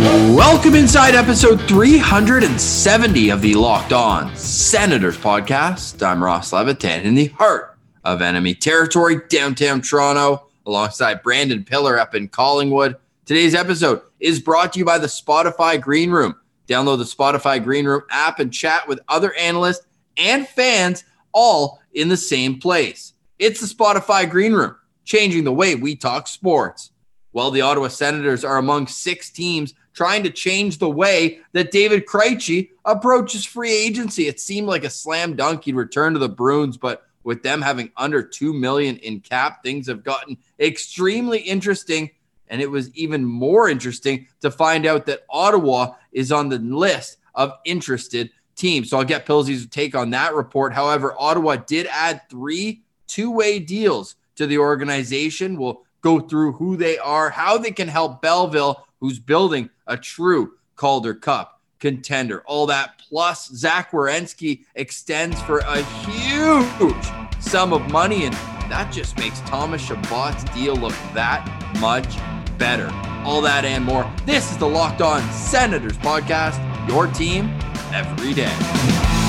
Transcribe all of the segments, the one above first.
Welcome inside episode 370 of the Locked On Senators podcast. I'm Ross Levitan in the heart of enemy territory, downtown Toronto, alongside Brandon Pillar up in Collingwood. Today's episode is brought to you by the Spotify Green Room. Download the Spotify Green Room app and chat with other analysts and fans all in the same place. It's the Spotify Green Room, changing the way we talk sports. Well, the Ottawa Senators are among six teams trying to change the way that David Krejci approaches free agency. It seemed like a slam dunk he'd return to the Bruins, but with them having under 2 million in cap, things have gotten extremely interesting and it was even more interesting to find out that Ottawa is on the list of interested teams. So I'll get Pilsey's take on that report. However, Ottawa did add three two way deals to the organization. We'll go through who they are, how they can help Belleville, who's building a true Calder Cup contender. All that plus Zach Werenski extends for a huge sum of money, and that just makes Thomas Chabot's deal look that much better. All that and more. This is the Locked On Senators podcast, your team every day.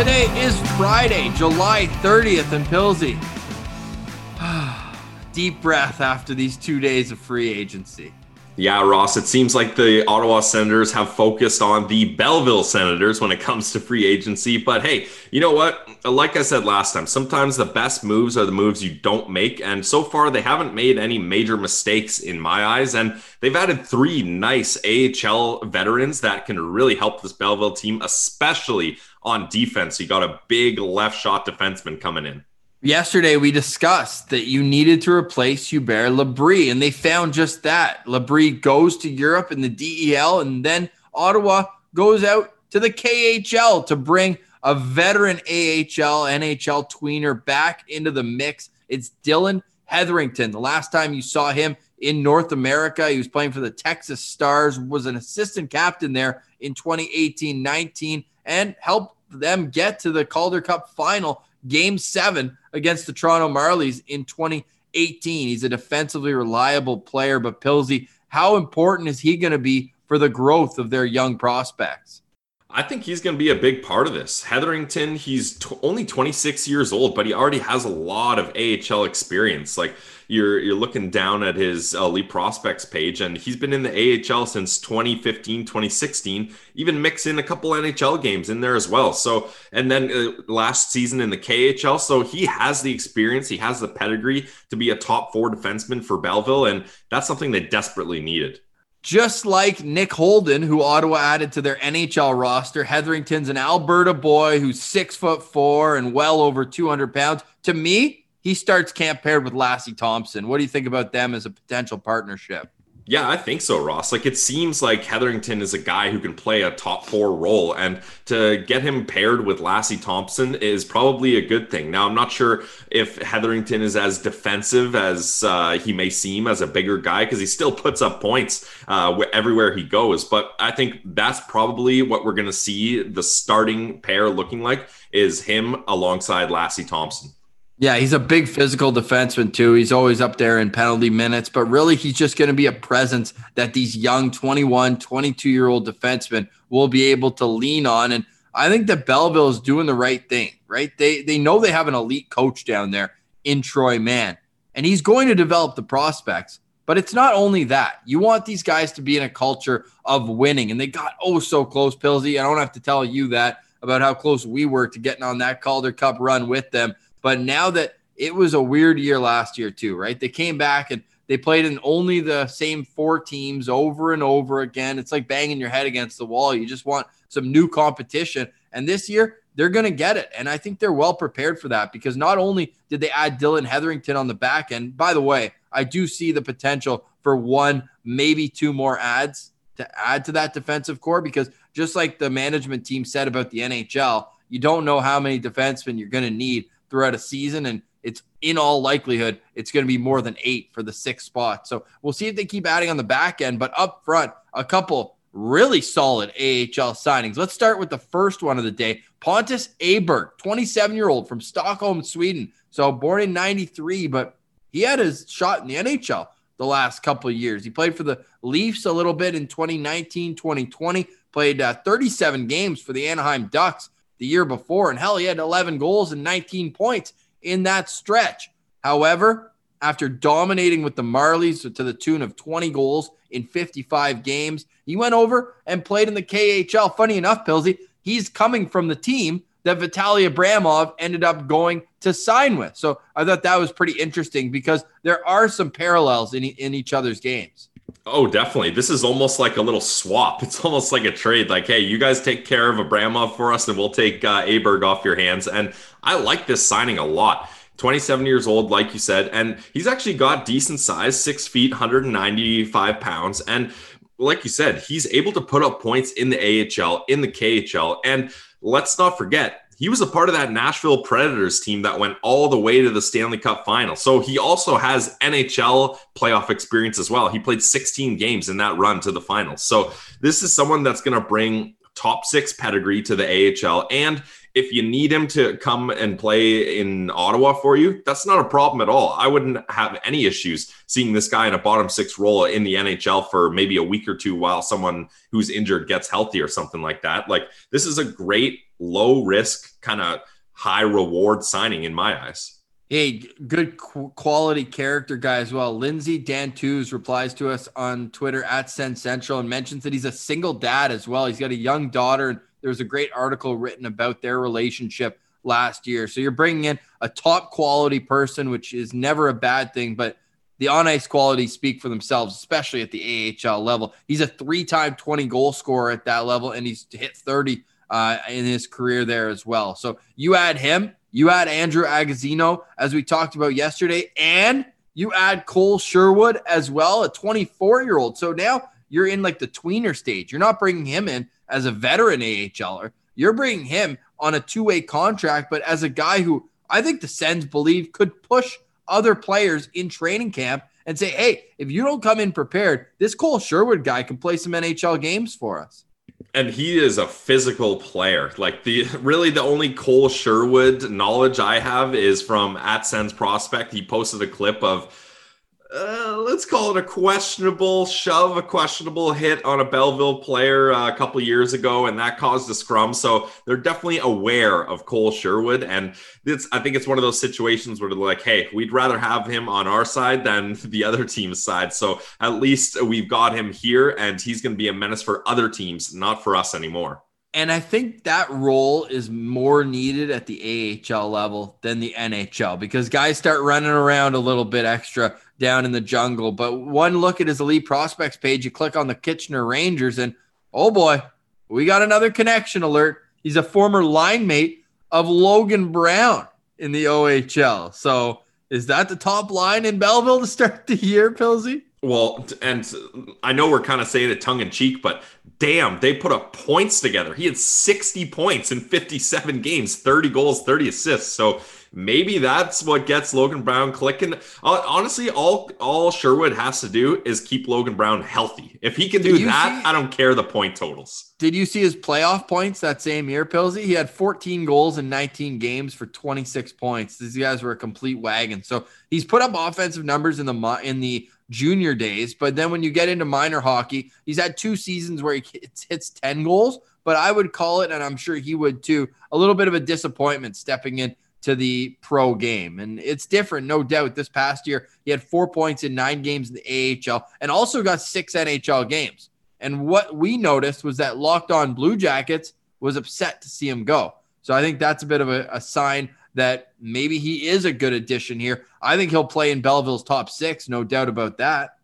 Today is Friday, July 30th, in Pilsy. Deep breath after these two days of free agency. Yeah, Ross, it seems like the Ottawa Senators have focused on the Belleville Senators when it comes to free agency. But hey, you know what? Like I said last time, sometimes the best moves are the moves you don't make. And so far, they haven't made any major mistakes in my eyes. And they've added three nice AHL veterans that can really help this Belleville team, especially on defense. You got a big left shot defenseman coming in. Yesterday, we discussed that you needed to replace Hubert Labrie, and they found just that. Labrie goes to Europe in the DEL, and then Ottawa goes out to the KHL to bring a veteran AHL, NHL tweener back into the mix. It's Dillon Heatherington. The last time you saw him in North America, he was playing for the Texas Stars, was an assistant captain there in 2018 19, and help them get to the Calder Cup final game seven against the Toronto Marlies in 2018. He's a defensively reliable player, but Pilsy, how important is he going to be for the growth of their young prospects? I think he's going to be a big part of this. Heatherington, he's t- only 26 years old, but he already has a lot of AHL experience. Like you're you're looking down at his elite prospects page, and he's been in the AHL since 2015, 2016. Even mix in a couple NHL games in there as well. So, and then uh, last season in the KHL, so he has the experience, he has the pedigree to be a top four defenseman for Belleville, and that's something they desperately needed. Just like Nick Holden, who Ottawa added to their NHL roster, Heatherington's an Alberta boy who's six foot four and well over 200 pounds. To me, he starts camp paired with Lassi Thomson. What do you think about them as a potential partnership? Yeah, I think so, Ross. Like it seems like Heatherington is a guy who can play a top four role, and to get him paired with Lassi Thomson is probably a good thing. Now, I'm not sure if Heatherington is as defensive as uh, he may seem as a bigger guy because he still puts up points uh, everywhere he goes. But I think that's probably what we're going to see the starting pair looking like is him alongside Lassi Thomson. Yeah, he's a big physical defenseman too. He's always up there in penalty minutes, but really he's just going to be a presence that these young 21, 22 year old defensemen will be able to lean on. And I think that Belleville is doing the right thing, right? They they know they have an elite coach down there in Troy Mann, and he's going to develop the prospects. But it's not only that. You want these guys to be in a culture of winning, and they got oh so close, Pilsy. I don't have to tell you that about how close we were to getting on that Calder Cup run with them. But now that it was a weird year last year, too, right? They came back and they played in only the same four teams over and over again. It's like banging your head against the wall. You just want some new competition. And this year, they're going to get it. And I think they're well prepared for that because not only did they add Dillon Heatherington on the back end, by the way, I do see the potential for one, maybe two more ads to add to that defensive core because just like the management team said about the NHL, you don't know how many defensemen you're going to need throughout a season. And it's in all likelihood, it's going to be more than eight for the sixth spot. So we'll see if they keep adding on the back end. But up front, a couple really solid AHL signings. Let's start with the first one of the day. Pontus Aberg, 27 year old from Stockholm, Sweden. So born in 93, but he had his shot in the NHL the last couple of years. He played for the Leafs a little bit in 2019, 2020, played uh, 37 games for the Anaheim Ducks the year before. And hell, he had 11 goals and 19 points in that stretch. However, after dominating with the Marlies to the tune of 20 goals in 55 games, he went over and played in the KHL. Funny enough, Pilsy, he's coming from the team that Vitaly Abramov ended up going to sign with. So I thought that was pretty interesting because there are some parallels in, in each other's games. Oh, definitely. This is almost like a little swap. It's almost like a trade. Like, hey, you guys take care of Abramov for us, and we'll take uh, Aberg off your hands. And I like this signing a lot. 27 years old, like you said, and he's actually got decent size, six feet, 195 pounds. And like you said, he's able to put up points in the AHL, in the KHL. And let's not forget, he was a part of that Nashville Predators team that went all the way to the Stanley Cup final. So he also has NHL playoff experience as well. He played 16 games in that run to the finals. So this is someone that's going to bring top six pedigree to the AHL. And if you need him to come and play in Ottawa for you, that's not a problem at all. I wouldn't have any issues seeing this guy in a bottom six role in the NHL for maybe a week or two while someone who's injured gets healthy or something like that. Like, this is a great low risk, kind of high reward signing in my eyes. Hey, good quality character guy as well. Lindsay Dantuz replies to us on Twitter at Send Central and mentions that he's a single dad as well. He's got a young daughter. There was a great article written about their relationship last year. So you're bringing in a top quality person, which is never a bad thing, but the on ice qualities speak for themselves, especially at the AHL level. He's a three time 20 goal scorer at that level, and he's hit 30 uh, in his career there as well. So you add him, you add Andrew Agozzino, as we talked about yesterday, and you add Cole Sherwood as well, a 24 year old. So now you're in like the tweener stage. You're not bringing him in as a veteran AHLer. You're bringing him on a two way contract, but as a guy who I think the Sens believe could push other players in training camp and say, hey, if you don't come in prepared, this Cole Sherwood guy can play some NHL games for us and he is a physical player. Like the really the only Cole Sherwood knowledge I have is from at Sens Prospect. He posted a clip of uh, let's call it a questionable shove, a questionable hit on a Belleville player uh, a couple years ago, and that caused a scrum. So they're definitely aware of Cole Sherwood, and it's I think it's one of those situations where they're like, "Hey, we'd rather have him on our side than the other team's side." So at least we've got him here, and he's going to be a menace for other teams, not for us anymore. And I think that role is more needed at the AHL level than the NHL because guys start running around a little bit extra down in the jungle. But one look at his elite prospects page, you click on the Kitchener Rangers, and oh boy, we got another connection alert. He's a former line mate of Logan Brown in the OHL. So is that the top line in Belleville to start the year, Pilsy? Well, and I know we're kind of saying it tongue in cheek, but damn, they put up points together. He had 60 points in 57 games, 30 goals, 30 assists. So maybe that's what gets Logan Brown clicking. Uh, honestly, all all Sherwood has to do is keep Logan Brown healthy. If he can do that, see, I don't care the point totals. Did you see his playoff points that same year, Pilsy? He had 14 goals in 19 games for 26 points. These guys were a complete wagon. So he's put up offensive numbers in the in the junior days. But then when you get into minor hockey, he's had two seasons where he hits, hits 10 goals. But I would call it, and I'm sure he would too, a little bit of a disappointment stepping in to the pro game. And it's different, no doubt. This past year, he had four points in nine games in the AHL and also got six NHL games. And what we noticed was that Locked On Blue Jackets was upset to see him go. So I think that's a bit of a, a sign that maybe he is a good addition here. I think he'll play in Belleville's top six, no doubt about that.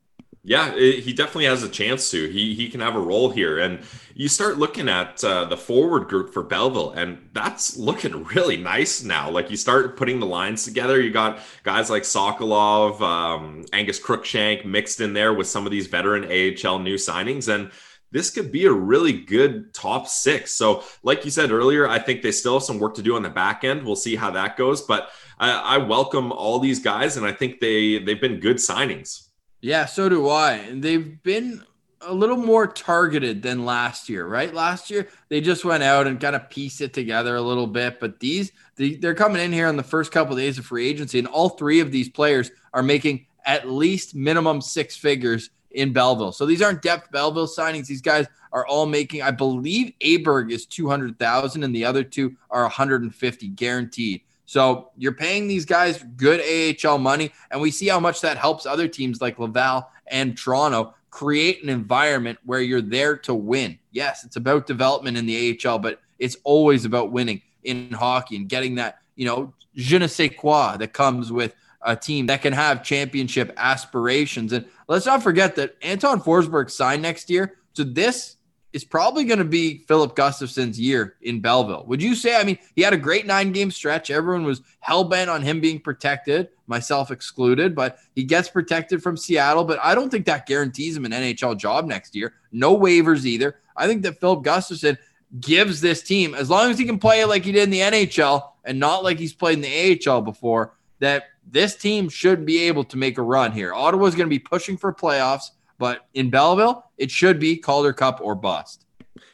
Yeah, it, he definitely has a chance to. He he can have a role here, and you start looking at uh, the forward group for Belleville, and that's looking really nice now. Like you start putting the lines together. You got guys like Sokolov, um, Angus Crookshank mixed in there with some of these veteran AHL new signings, and this could be a really good top six. So, like you said earlier, I think they still have some work to do on the back end. We'll see how that goes, but I, I welcome all these guys, and I think they they've been good signings. Yeah, so do I. And they've been a little more targeted than last year, right? Last year they just went out and kind of pieced it together a little bit, but these they, are coming in here on the first couple of days of free agency, and all three of these players are making at least minimum six figures in Belleville. So these aren't depth Belleville signings. These guys are all making, I believe, Aberg is two hundred thousand, and the other two are one hundred and fifty guaranteed. So you're paying these guys good AHL money, and we see how much that helps other teams like Laval and Toronto create an environment where you're there to win. Yes, it's about development in the AHL, but it's always about winning in hockey and getting that, you know, je ne sais quoi that comes with a team that can have championship aspirations. And let's not forget that Anton Forsberg signed next year. So this is probably going to be Filip Gustavsson's year in Belleville. Would you say? I mean, he had a great nine game stretch. Everyone was hell bent on him being protected, myself excluded, but he gets protected from Seattle. But I don't think that guarantees him an NHL job next year. No waivers either. I think that Philip Gustafson gives this team, as long as he can play like he did in the NHL and not like he's played in the AHL before, that this team should be able to make a run here. Ottawa's going to be pushing for playoffs. But in Belleville, it should be Calder Cup or bust.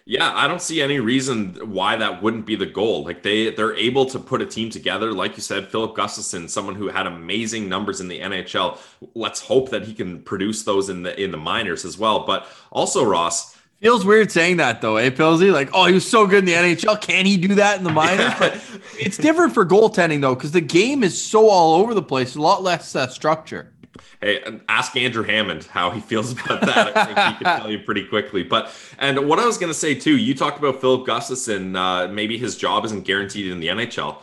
Yeah, I don't see any reason why that wouldn't be the goal. Like they they're able to put a team together, like you said, Filip Gustavsson, someone who had amazing numbers in the NHL. Let's hope that he can produce those in the in the minors as well. But also Ross, Feels weird saying that though, eh, Pilsy? Like, oh, he was so good in the NHL. Can he do that in the minors? Yeah. But it's different for goaltending though, because the game is so all over the place. A lot less uh, structure. Hey, ask Andrew Hammond how he feels about that. I think he can tell you pretty quickly. But and what I was going to say too, you talked about Filip Gustavsson. Uh, maybe his job isn't guaranteed in the NHL.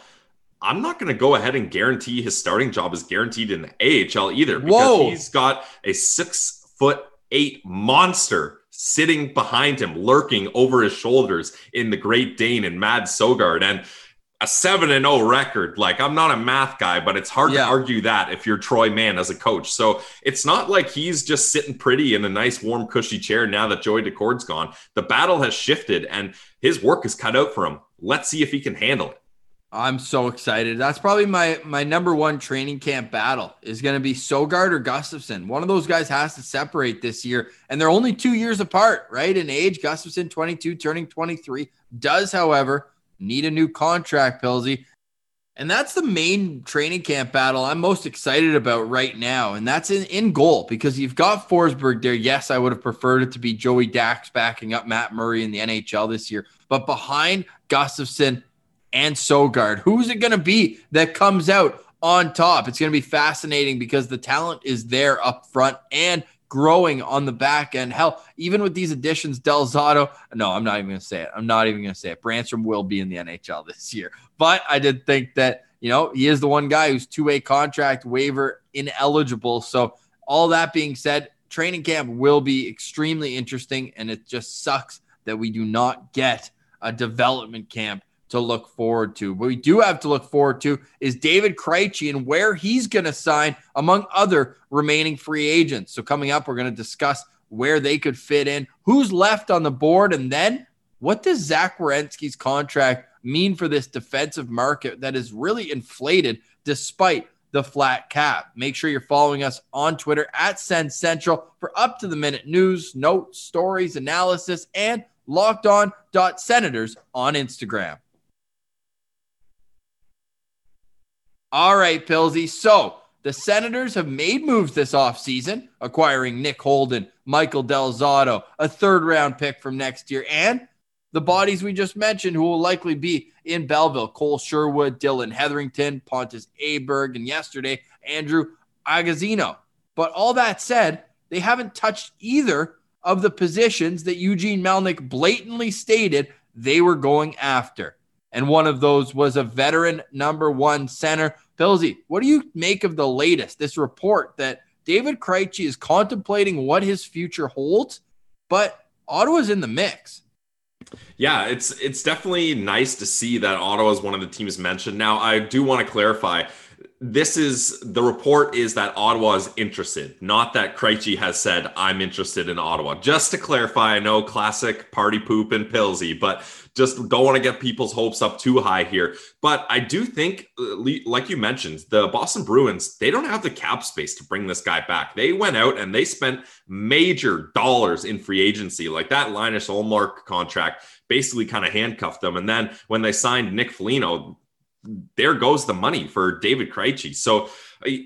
I'm not going to go ahead and guarantee his starting job is guaranteed in the AHL either because Whoa. he's got a six foot eight monster sitting behind him, lurking over his shoulders in the Great Dane and Mads Sogaard. And a 7 and 0 record. Like I'm not a math guy, but it's hard yeah. to argue that if you're Troy Mann as a coach. So it's not like he's just sitting pretty in a nice warm cushy chair now that Joey Daccord's gone. The battle has shifted and his work is cut out for him. Let's see if he can handle it. I'm so excited. That's probably my my number one training camp battle is going to be Sogaard or Gustavsson. One of those guys has to separate this year, and they're only two years apart, right? In age, Gustavsson 22, turning 23, does, however, need a new contract, Pilsy. And that's the main training camp battle I'm most excited about right now. And that's in, in goal because you've got Forsberg there. Yes, I would have preferred it to be Joey Dax backing up Matt Murray in the NHL this year. But behind Gustavsson and Sogaard, who's it going to be that comes out on top? It's going to be fascinating because the talent is there up front and growing on the back end. Hell, even with these additions, Del Zotto, no, I'm not even going to say it. I'm not even going to say it. Brannstrom will be in the NHL this year. But I did think that, you know, he is the one guy who's two way contract waiver ineligible. So, all that being said, training camp will be extremely interesting. And it just sucks that we do not get a development camp to look forward to. What we do have to look forward to is David Krejci and where he's going to sign, among other remaining free agents. So, coming up, we're going to discuss where they could fit in, who's left on the board, and then what does Zach Werenski's contract mean for this defensive market that is really inflated despite the flat cap. Make sure you're following us on Twitter at Send Central for up to the minute news, notes, stories, analysis, and locked on senators on Instagram. All right, Pilsy. So the Senators have made moves this offseason, acquiring Nick Holden, Michael Del Zotto, a third round pick from next year, and the bodies we just mentioned who will likely be in Belleville Cole Sherwood, Dillon Heatherington, Pontus Aberg, and yesterday, Andrew Agozzino. But all that said, they haven't touched either of the positions that Eugene Melnyk blatantly stated they were going after and one of those was a veteran number one center. Pilsy, what do you make of the latest? This report that David Krejci is contemplating what his future holds, but Ottawa's in the mix. Yeah, it's it's definitely nice to see that Ottawa is one of the teams mentioned. Now, I do want to clarify this is the report is that Ottawa is interested, not that Krejci has said I'm interested in Ottawa. Just to clarify, I know classic party poop and pillsy, but just don't want to get people's hopes up too high here. But I do think, like you mentioned, the Boston Bruins they don't have the cap space to bring this guy back. They went out and they spent major dollars in free agency, like that Linus Ullmark contract basically kind of handcuffed them. And then when they signed Nick Foligno, there goes the money for David Krejci. So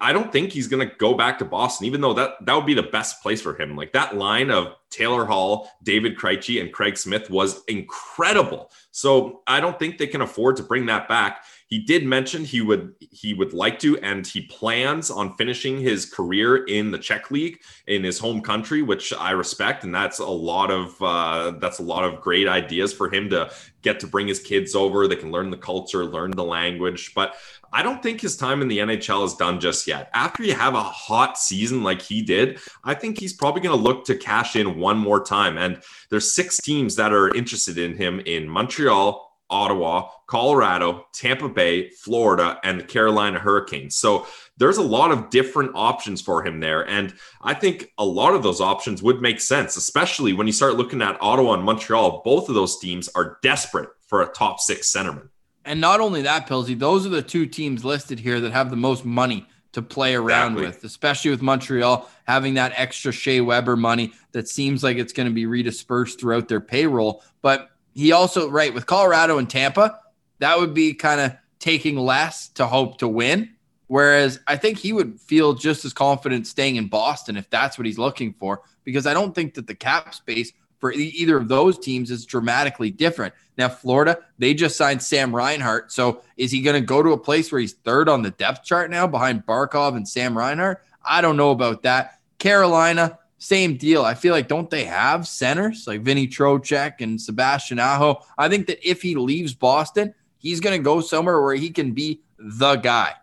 I don't think he's going to go back to Boston, even though that that would be the best place for him. Like that line of Taylor Hall, David Krejci, and Craig Smith was incredible. So I don't think they can afford to bring that back. He did mention he would he would like to, and he plans on finishing his career in the Czech league in his home country, which I respect, and that's a lot of uh, that's a lot of great ideas for him to get to bring his kids over. They can learn the culture, learn the language, but I don't think his time in the NHL is done just yet. After you have a hot season like he did, I think he's probably going to look to cash in one more time. And there's six teams that are interested in him in Montreal, Ottawa, Colorado, Tampa Bay, Florida, and the Carolina Hurricanes. So there's a lot of different options for him there. And I think a lot of those options would make sense, especially when you start looking at Ottawa and Montreal. Both of those teams are desperate for a top six centerman. And not only that, Pilsy, those are the two teams listed here that have the most money to play around exactly. with, especially with Montreal having that extra Shea Weber money that seems like it's going to be redispersed throughout their payroll. But he also, right, with Colorado and Tampa, that would be kind of taking less to hope to win. Whereas I think he would feel just as confident staying in Boston if that's what he's looking for, because I don't think that the cap space for either of those teams is dramatically different. Now, Florida, they just signed Sam Reinhart. So is he going to go to a place where he's third on the depth chart now behind Barkov and Sam Reinhart? I don't know about that. Carolina, same deal. I feel like don't they have centers like Vinny Trocheck and Sebastian Aho? I think that if he leaves Boston, he's going to go somewhere where he can be the guy.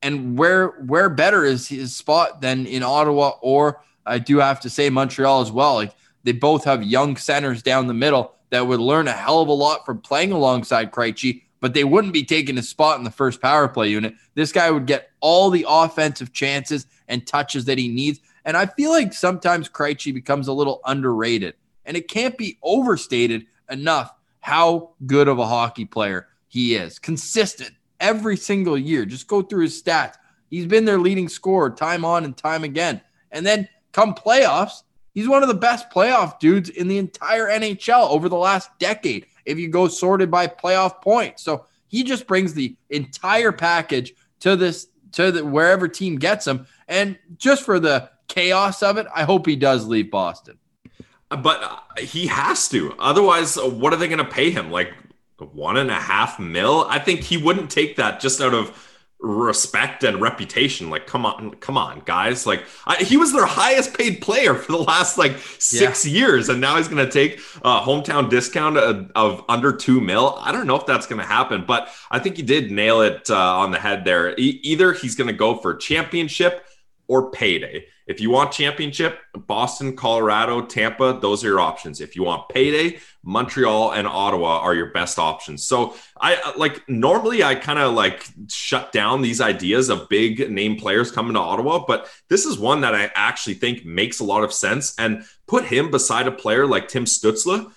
And where where better is his spot than in Ottawa or I do have to say Montreal as well. Like they both have young centers down the middle that would learn a hell of a lot from playing alongside Krejci, but they wouldn't be taking a spot in the first power play unit. This guy would get all the offensive chances and touches that he needs. And I feel like sometimes Krejci becomes a little underrated, and it can't be overstated enough how good of a hockey player he is. Consistent every single year. Just go through his stats. He's been their leading scorer time on and time again. And then come playoffs, He's one of the best playoff dudes in the entire NHL over the last decade, if you go sorted by playoff points. So he just brings the entire package to this, to the, wherever team gets him. And just for the chaos of it, I hope he does leave Boston. But uh, he has to. Otherwise, what are they going to pay him? Like one and a half mil? I think he wouldn't take that just out of respect and reputation. Like, come on, come on, guys. Like, I, he was their highest paid player for the last like six yeah. years, and now he's going to take a hometown discount of, of, under two mil. I don't know if that's going to happen, but I think he did nail it uh, on the head there. E- either he's going to go for championship or payday. If you want championship, Boston, Colorado, Tampa, those are your options. If you want payday, Montreal and Ottawa are your best options. So I like normally I kind of like shut down these ideas of big name players coming to Ottawa, but this is one that I actually think makes a lot of sense and put him beside a player like Tim Stützle.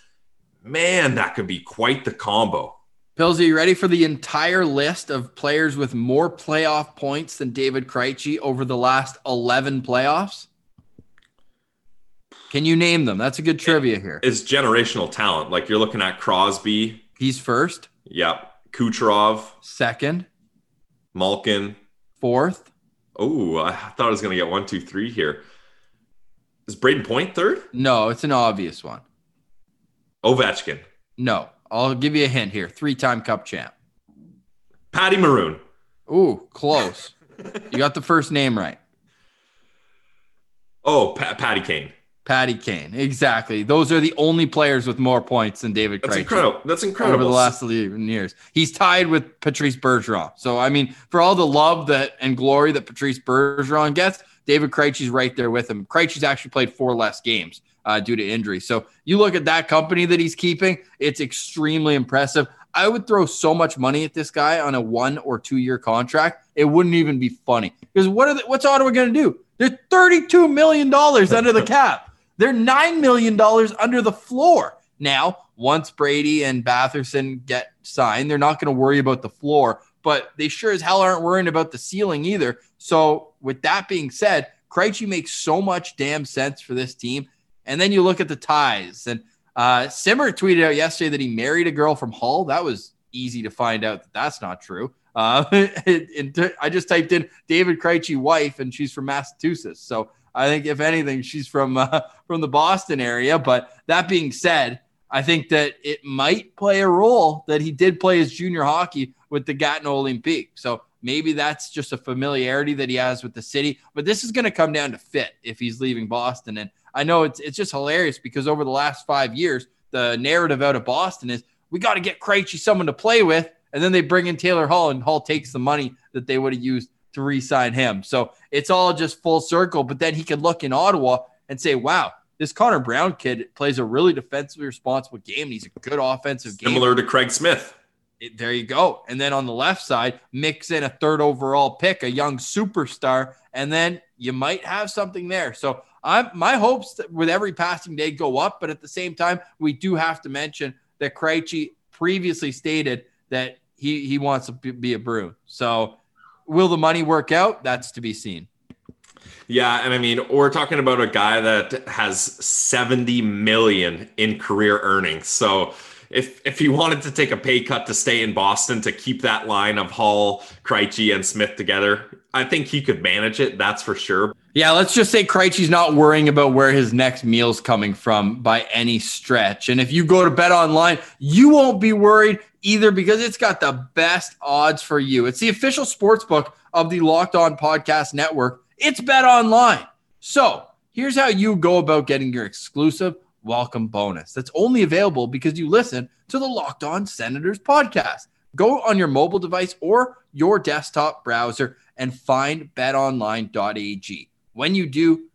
Man, that could be quite the combo. Pills, are you ready for the entire list of players with more playoff points than David Krejci over the last 11 playoffs? Can you name them? That's a good trivia here. It's generational talent. Like you're looking at Crosby. He's first. Yep. Kucherov. Second. Malkin. Fourth. Oh, I thought I was going to get one, two, three here. Is Brayden Point third? No, it's an obvious one. Ovechkin. No. I'll give you a hint here. Three time cup champ. Patty Maroon. Ooh, close. you got the first name right. Oh, pa- Patty Kane. Patty Kane. Exactly. Those are the only players with more points than David That's incredible. That's incredible. Over the last 11 years. He's tied with Patrice Bergeron. So, I mean, for all the love that and glory that Patrice Bergeron gets, David Krejci's right there with him. Krejci's actually played four less games uh, due to injury. So you look at that company that he's keeping, it's extremely impressive. I would throw so much money at this guy on a one or two year contract. It wouldn't even be funny because what are the, what's Ottawa going to do? They're $32 million under the cap. They're $9 million under the floor. Now, once Brady and Batherson get signed, they're not going to worry about the floor, but they sure as hell aren't worrying about the ceiling either. So, with that being said, Krejci makes so much damn sense for this team. And then you look at the ties. And uh, Simmer tweeted out yesterday that he married a girl from Hull. That was easy to find out that that's not true. Uh, I just typed in David Krejci wife, and she's from Massachusetts. So I think if anything, she's from uh, from the Boston area. But that being said, I think that it might play a role that he did play his junior hockey with the Gatineau Olympique. So maybe that's just a familiarity that he has with the city. But this is going to come down to fit if he's leaving Boston. And I know it's it's just hilarious because over the last five years, the narrative out of Boston is we got to get Krejci someone to play with, and then they bring in Taylor Hall, and Hall takes the money that they would have used to re-sign him. So it's all just full circle. But then he could look in Ottawa and say, "Wow, this Connor Brown kid plays a really defensively responsible game. And he's a good offensive Similar to Craig Smith. It, there you go. And then on the left side, mix in a third overall pick, a young superstar, and then you might have something there. So I'm my hopes with every passing day go up, but at the same time, we do have to mention that Krejci previously stated that he he wants to be a Bruin. So will the money work out? That's to be seen. Yeah, and I mean, we're talking about a guy that has 70 million in career earnings. So if if he wanted to take a pay cut to stay in Boston to keep that line of Hall, Krejci, and Smith together, I think he could manage it. That's for sure. Yeah, let's just say Krejci's not worrying about where his next meal's coming from by any stretch. And if you go to Bet Online, you won't be worried either because it's got the best odds for you. It's the official sports book of the Locked On Podcast Network. It's Bet Online. So here's how you go about getting your exclusive welcome bonus that's only available because you listen to the Locked On Senators podcast. Go on your mobile device or your desktop browser and find betonline.ag. When you do,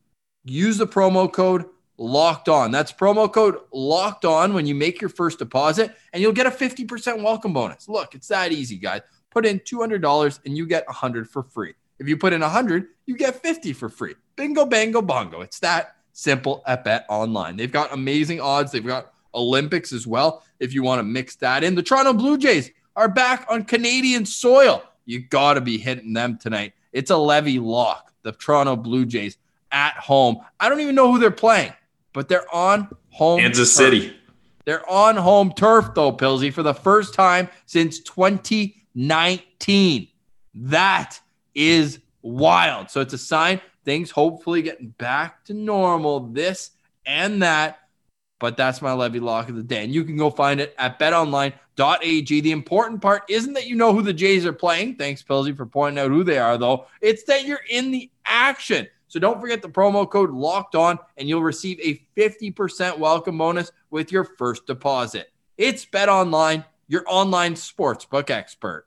use the promo code locked on. That's promo code locked on when you make your first deposit, and you'll get a 50% welcome bonus. Look, it's that easy, guys. Put in $200 and you get 100 for free. If you put in 100, you get 50 for free. Bingo, bango, bongo. It's that simple at Bet Online. They've got amazing odds. They've got Olympics as well. If you want to mix that in, the Toronto Blue Jays are back on Canadian soil. You got to be hitting them tonight. It's a levy lock. The Toronto Blue Jays at home. I don't even know who they're playing, but they're on home. Kansas turf. City. They're on home turf though, Pilsy, for the first time since 2019. That is wild. So it's a sign things hopefully getting back to normal, this and that. But that's my levy lock of the day. And you can go find it at betonline.ag. The important part isn't that you know who the Jays are playing. Thanks, Pilsy, for pointing out who they are, though. It's that you're in the action. So don't forget the promo code locked on, and you'll receive a 50% welcome bonus with your first deposit. It's BetOnline, your online sportsbook expert.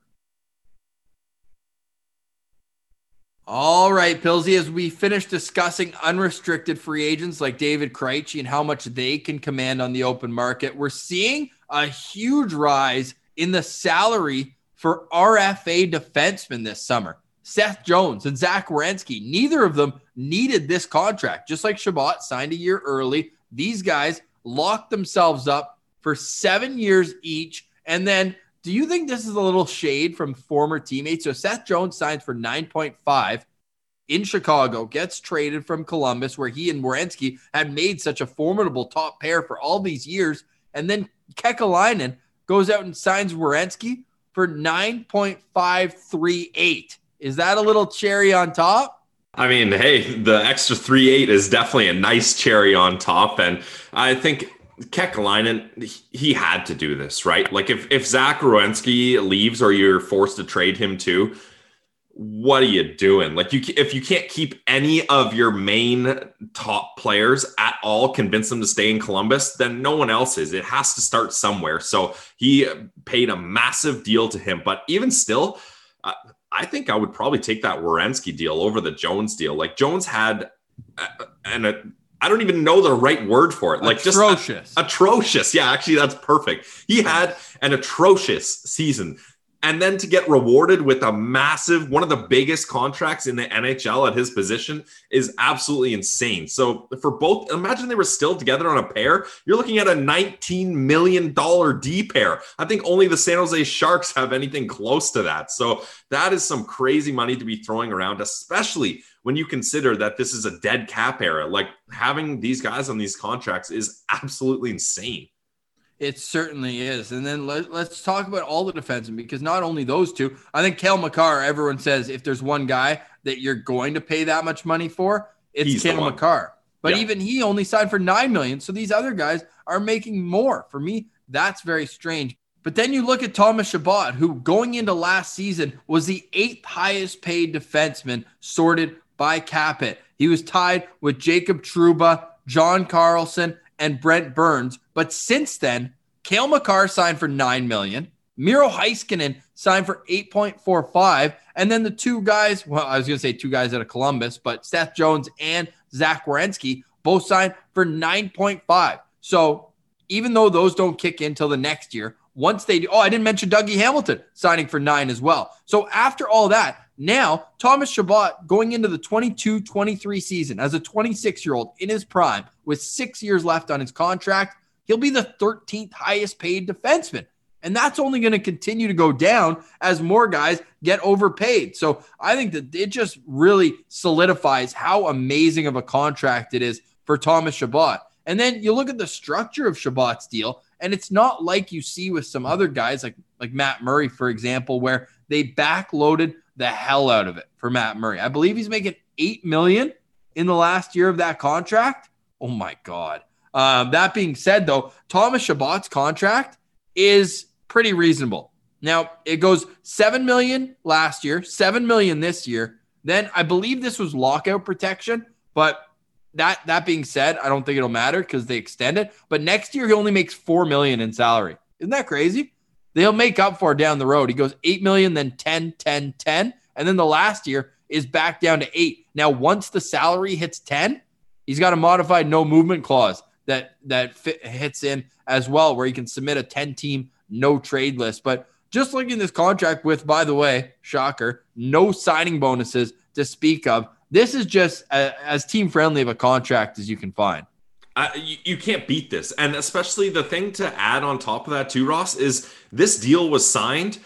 All right, Pilsy, as we finish discussing unrestricted free agents like David Krejci and how much they can command on the open market, we're seeing a huge rise in the salary for RFA defensemen this summer. Seth Jones and Zach Werenski, neither of them needed this contract. Just like Chabot signed a year early, these guys locked themselves up for seven years each. And then do you think this is a little shade from former teammates? So Seth Jones signs for 9.5 in Chicago, gets traded from Columbus, where he and Werenski had made such a formidable top pair for all these years. And then Kekalainen goes out and signs Werenski for 9.538. Is that a little cherry on top? I mean, hey, the extra three eight is definitely a nice cherry on top. And I think Kekalainen, he had to do this, right? Like if if Zach Werenski leaves or you're forced to trade him too, what are you doing? Like you if you can't keep any of your main top players at all, convince them to stay in Columbus, then no one else is. It has to start somewhere. So he paid a massive deal to him, but even still, uh, I think I would probably take that Werenski deal over the Jones deal. Like Jones had, and I don't even know the right word for it. Like atrocious. just a, atrocious. Yeah, actually, that's perfect. He had an atrocious season and then to get rewarded with a massive one of the biggest contracts in the NHL at his position is absolutely insane. So for both, imagine they were still together on a pair. You're looking at a 19 million dollar D pair. I think only the San Jose Sharks have anything close to that. So that is some crazy money to be throwing around, especially when you consider that this is a dead cap era. Like having these guys on these contracts is absolutely insane. It certainly is. And then let, us talk about all the defensemen because not only those two, I think Cale Makar, everyone says if there's one guy that you're going to pay that much money for, it's He's Cale Makar. But yeah. even he only signed for nine million. So these other guys are making more. For me, that's very strange. But then you look at Thomas Chabot, who going into last season was the eighth highest paid defenseman sorted by Capit. He was tied with Jacob Trouba, John Carlson, and Brent Burns. But since then, Cale Makar signed for nine million. Miro Heiskanen signed for 8.45. And then the two guys, well, I was going to say two guys out of Columbus, but Seth Jones and Zach Werenski both signed for 9.5. So even though those don't kick in until the next year, once they do, oh, I didn't mention Dougie Hamilton signing for nine as well. So after all that, now, Thomas Chabot going into the 22 23 season as a 26 year old in his prime with six years left on his contract, he'll be the 13th highest paid defenseman. And that's only going to continue to go down as more guys get overpaid. So I think that it just really solidifies how amazing of a contract it is for Thomas Chabot. And then you look at the structure of Chabot's deal, and it's not like you see with some other guys like, like Matt Murray, for example, where they backloaded the hell out of it for Matt Murray. I believe he's making eight million in the last year of that contract. Oh my god. Um, that being said, though, Thomas Chabot's contract is pretty reasonable. Now it goes seven million last year, seven million this year. Then I believe this was lockout protection, but that that being said, I don't think it'll matter because they extend it. But next year he only makes four million in salary. Isn't that crazy? They'll make up for down the road. He goes 8 million, then 10, 10, 10. And then the last year is back down to eight. Now, once the salary hits 10, he's got a modified no movement clause that that fit, hits in as well, where he can submit a 10 team no trade list. But just looking at this contract with, by the way, shocker, no signing bonuses to speak of. This is just a, as team friendly of a contract as you can find. You, you, can't beat this. And especially the thing to add on top of that, too, Ross, is this deal was signed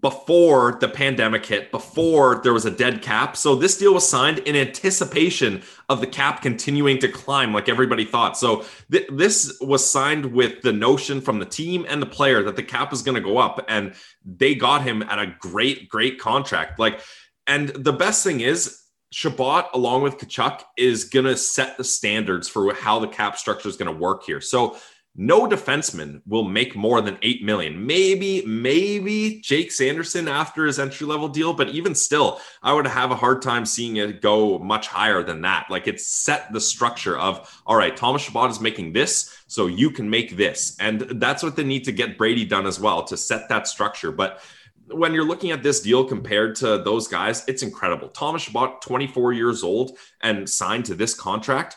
before the pandemic hit, before there was a dead cap. So this deal was signed in anticipation of the cap continuing to climb, like everybody thought. So th- this was signed with the notion from the team and the player that the cap is going to go up. And they got him at a great, great contract. Like, and the best thing is, Chabot, along with Tkachuk, is going to set the standards for how the cap structure is going to work here. So no defenseman will make more than 8 million. Maybe, maybe Jake Sanderson after his entry level deal, but even still, I would have a hard time seeing it go much higher than that. Like it's set the structure of, all right, Thomas Chabot is making this, so you can make this. And that's what they need to get Brady done as well to set that structure. But when you're looking at this deal compared to those guys, it's incredible. Thomas Chabot, 24 years old and signed to this contract.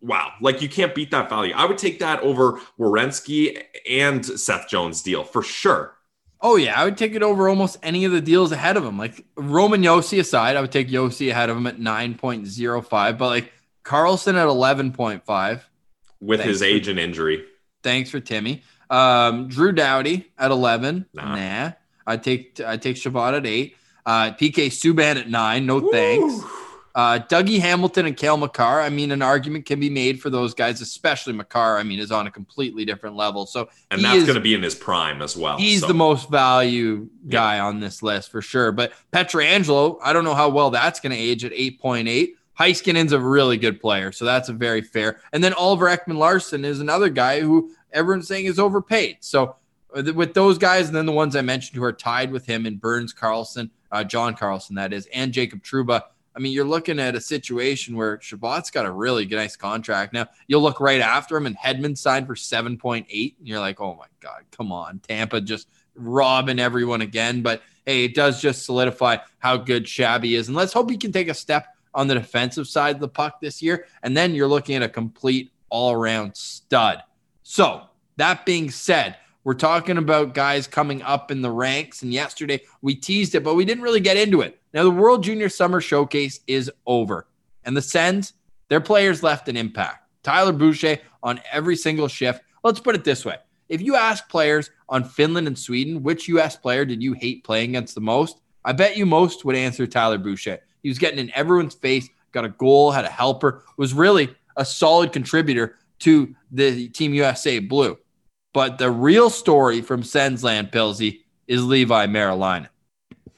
Wow, like you can't beat that value. I would take that over Werenski and Seth Jones deal for sure. Oh yeah, I would take it over almost any of the deals ahead of him. Like Roman Josi aside, I would take Josi ahead of him at 9.05, but like Carlson at 11.5 with his for, and injury. Thanks for Timmy. Um, Drew Doughty at 11. Nah. nah. I take I take Chabot at eight. Uh, PK Subban at nine. No thanks. Uh, Dougie Hamilton and Cale Makar. I mean, an argument can be made for those guys, especially Makar. I mean, is on a completely different level. So and that's going to be in his prime as well. He's so. the most value guy yeah. on this list for sure. But Pietrangelo, I don't know how well that's going to age at eight point eight. Heiskanen's a really good player, so that's a very fair. And then Oliver Ekman Larsson is another guy who everyone's saying is overpaid. So with those guys, and then the ones I mentioned who are tied with him in Burns Carlson, uh, John Carlson, that is, and Jacob Trouba. I mean, you're looking at a situation where Chabot's got a really nice contract. Now, you'll look right after him, and Hedman signed for 7.8. And you're like, oh my God, come on. Tampa just robbing everyone again. But hey, it does just solidify how good Shabby is. And let's hope he can take a step on the defensive side of the puck this year. And then you're looking at a complete all around stud. So, that being said, we're talking about guys coming up in the ranks. And yesterday we teased it, but we didn't really get into it. Now, the World Junior Summer Showcase is over, and the Sens, their players left an impact. Tyler Boucher on every single shift. Let's put it this way if you ask players on Finland and Sweden, which U.S. player did you hate playing against the most? I bet you most would answer Tyler Boucher. He was getting in everyone's face, got a goal, had a helper, was really a solid contributor to the Team USA Blue. But the real story from Sensland Pilsy is Leevi Merilainen.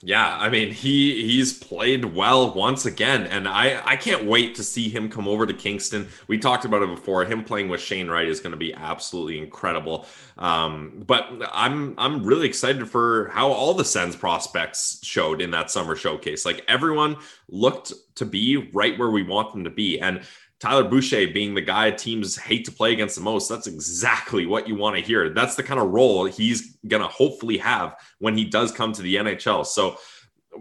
Yeah, I mean he he's played well once again, and I I can't wait to see him come over to Kingston. We talked about it before. Him playing with Shane Wright is going to be absolutely incredible. Um, but I'm I'm really excited for how all the Sens prospects showed in that summer showcase. Like everyone looked to be right where we want them to be, and Tyler Boucher being the guy teams hate to play against the most, that's exactly what you want to hear. That's the kind of role he's going to hopefully have when he does come to the NHL. So,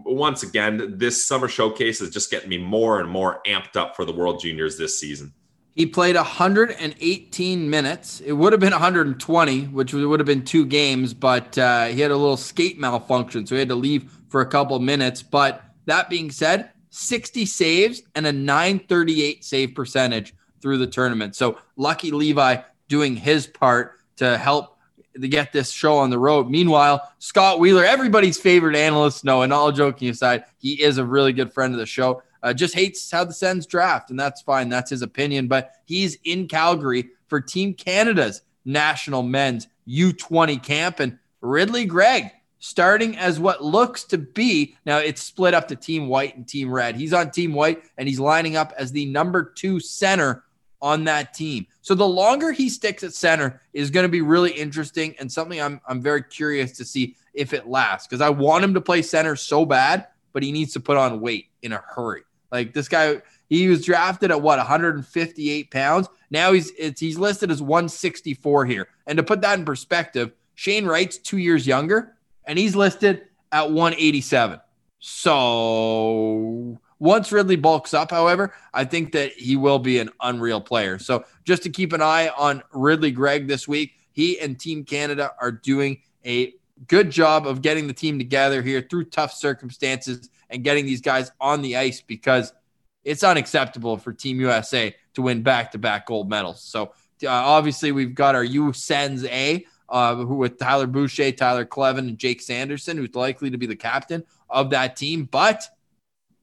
once again, this summer showcase is just getting me more and more amped up for the World Juniors this season. He played 118 minutes. It would have been 120, which would have been two games, but uh, he had a little skate malfunction, so he had to leave for a couple minutes. But that being said, 60 saves and a 938 save percentage through the tournament. So lucky Leevi doing his part to help to get this show on the road. Meanwhile, Scott Wheeler, everybody's favorite analyst, no, and all joking aside, he is a really good friend of the show. Uh, just hates how the Sens draft, and that's fine. That's his opinion. But he's in Calgary for Team Canada's national men's U20 camp, and Ridley Greig starting as what looks to be now it's split up to team white and team red. He's on team white and he's lining up as the number two center on that team. So the longer he sticks at center is going to be really interesting and something I'm I'm very curious to see if it lasts because I want him to play center so bad, but he needs to put on weight in a hurry. Like this guy, he was drafted at what 158 pounds. Now he's he's listed as 164 here. And to put that in perspective, Shane Wright's two years younger and he's listed at 187. So once Ridley bulks up, however, I think that he will be an unreal player. So just to keep an eye on Ridley Greig this week, he and Team Canada are doing a good job of getting the team together here through tough circumstances and getting these guys on the ice because it's unacceptable for Team USA to win back to back gold medals. So uh, obviously, we've got our U Sens A uh, who with Tyler Boucher, Tyler Kleven, and Jake Sanderson, who's likely to be the captain of that team. But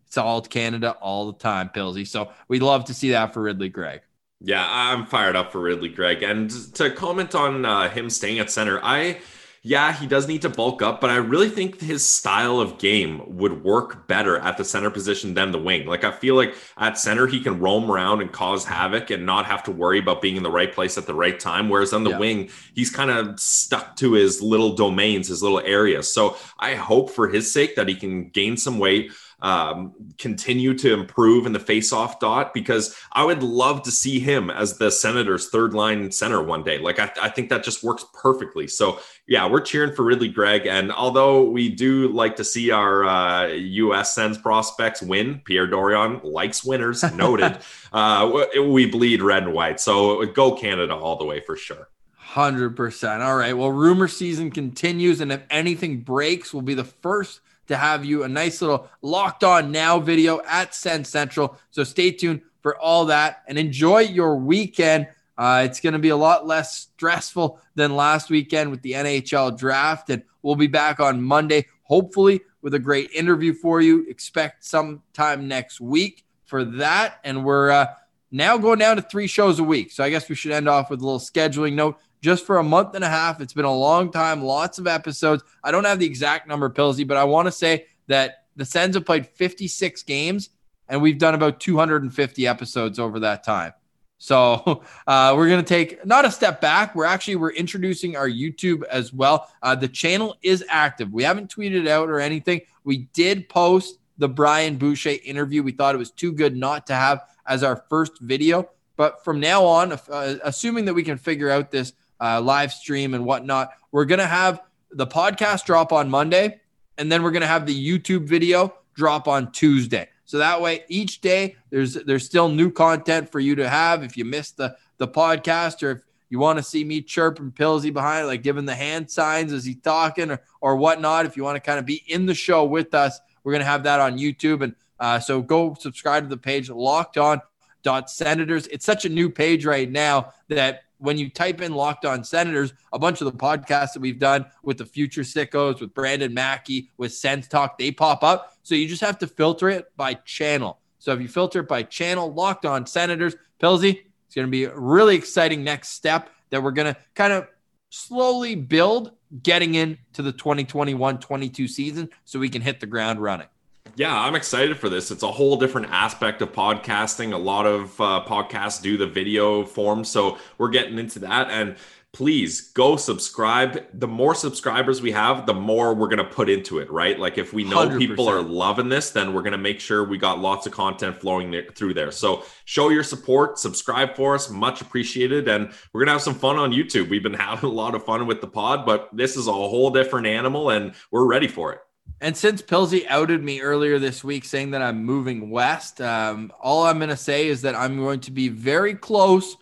it's all Canada all the time, Pilsy. So we'd love to see that for Ridley Greig. Yeah, I'm fired up for Ridley Greig. And to comment on uh, him staying at center, I yeah, he does need to bulk up, but I really think his style of game would work better at the center position than the wing. Like, I feel like at center, he can roam around and cause havoc and not have to worry about being in the right place at the right time. Whereas on the yeah. wing, he's kind of stuck to his little domains, his little areas. So I hope for his sake that he can gain some weight um, continue to improve in the face-off dot because I would love to see him as the Senators' third line center one day. Like I, I think that just works perfectly. So yeah, we're cheering for Ridley Greig, and although we do like to see our uh, U.S. Sens prospects win, Pierre Dorion likes winners. Noted. uh, we bleed red and white, so go Canada all the way for sure. Hundred percent. All right. Well, rumor season continues, and if anything breaks, we'll be the first to have you a nice little locked on now video at Send Central. So stay tuned for all that and enjoy your weekend. Uh, it's going to be a lot less stressful than last weekend with the NHL draft. And we'll be back on Monday, hopefully, with a great interview for you. Expect sometime next week for that. And we're uh, now going down to three shows a week. So I guess we should end off with a little scheduling note just for a month and a half. It's been a long time, lots of episodes. I don't have the exact number, Pilsy, but I want to say that the Sens have played 56 games and we've done about 250 episodes over that time. So uh, we're going to take not a step back. We're actually we're introducing our YouTube as well. Uh, the channel is active. We haven't tweeted out or anything. We did post the Brian Boucher interview. We thought it was too good not to have as our first video. But from now on, uh, assuming that we can figure out this uh, live stream and whatnot. We're going to have the podcast drop on Monday. and then we're going to have the YouTube video drop on Tuesday. So that way, each day there's there's still new content for you to have. If you missed the the podcast, or if you want to see me chirping Pillsy behind, like giving the hand signs as he's talking, or or whatnot, if you want to kind of be in the show with us, we're gonna have that on YouTube. And uh, so go subscribe to the page Locked On Dot Senators. It's such a new page right now that when you type in Locked On Senators, a bunch of the podcasts that we've done with the Future Sickos, with Brandon Mackey, with Sense Talk, they pop up. So you just have to filter it by channel. So if you filter it by channel, Locked On Senators, Pillsy, it's going to be a really exciting next step that we're going to kind of slowly build getting into the 2021 22 season so we can hit the ground running. Yeah, I'm excited for this. It's a whole different aspect of podcasting. A lot of uh, podcasts do the video form, so we're getting into that. And please go subscribe. The more subscribers we have, the more we're going to put into it, right? Like if we know 100%. people are loving this, then we're going to make sure we got lots of content flowing there, through there. So show your support, subscribe for us, much appreciated. And we're going to have some fun on YouTube. We've been having a lot of fun with the pod, but this is a whole different animal and we're ready for it. And since Pilsy outed me earlier this week saying that I'm moving west, um, all I'm going to say is that I'm going to be very close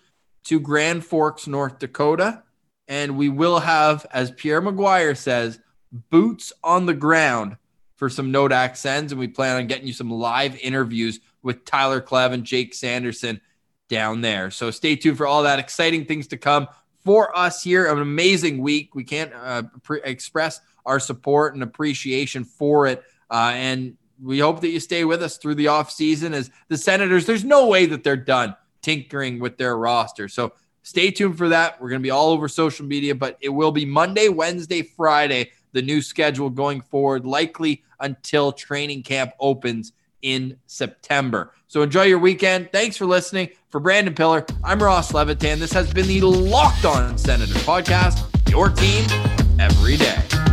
to Grand Forks, North Dakota. And we will have, as Pierre McGuire says, boots on the ground for some Nodak Sens. And we plan on getting you some live interviews with Tyler Kleven and Jake Sanderson down there. So stay tuned for all that exciting things to come for us here. An amazing week. We can't uh, pre- express our support and appreciation for it. Uh, and we hope that you stay with us through the off season as the Senators. There's no way that they're done tinkering with their roster. So stay tuned for that. We're going to be all over social media, but it will be Monday, Wednesday, Friday, the new schedule going forward, likely until training camp opens in September. So enjoy your weekend. Thanks for listening. For Brandon Pillar, I'm Ross Levitan. This has been the Locked On Senators podcast, your team every day.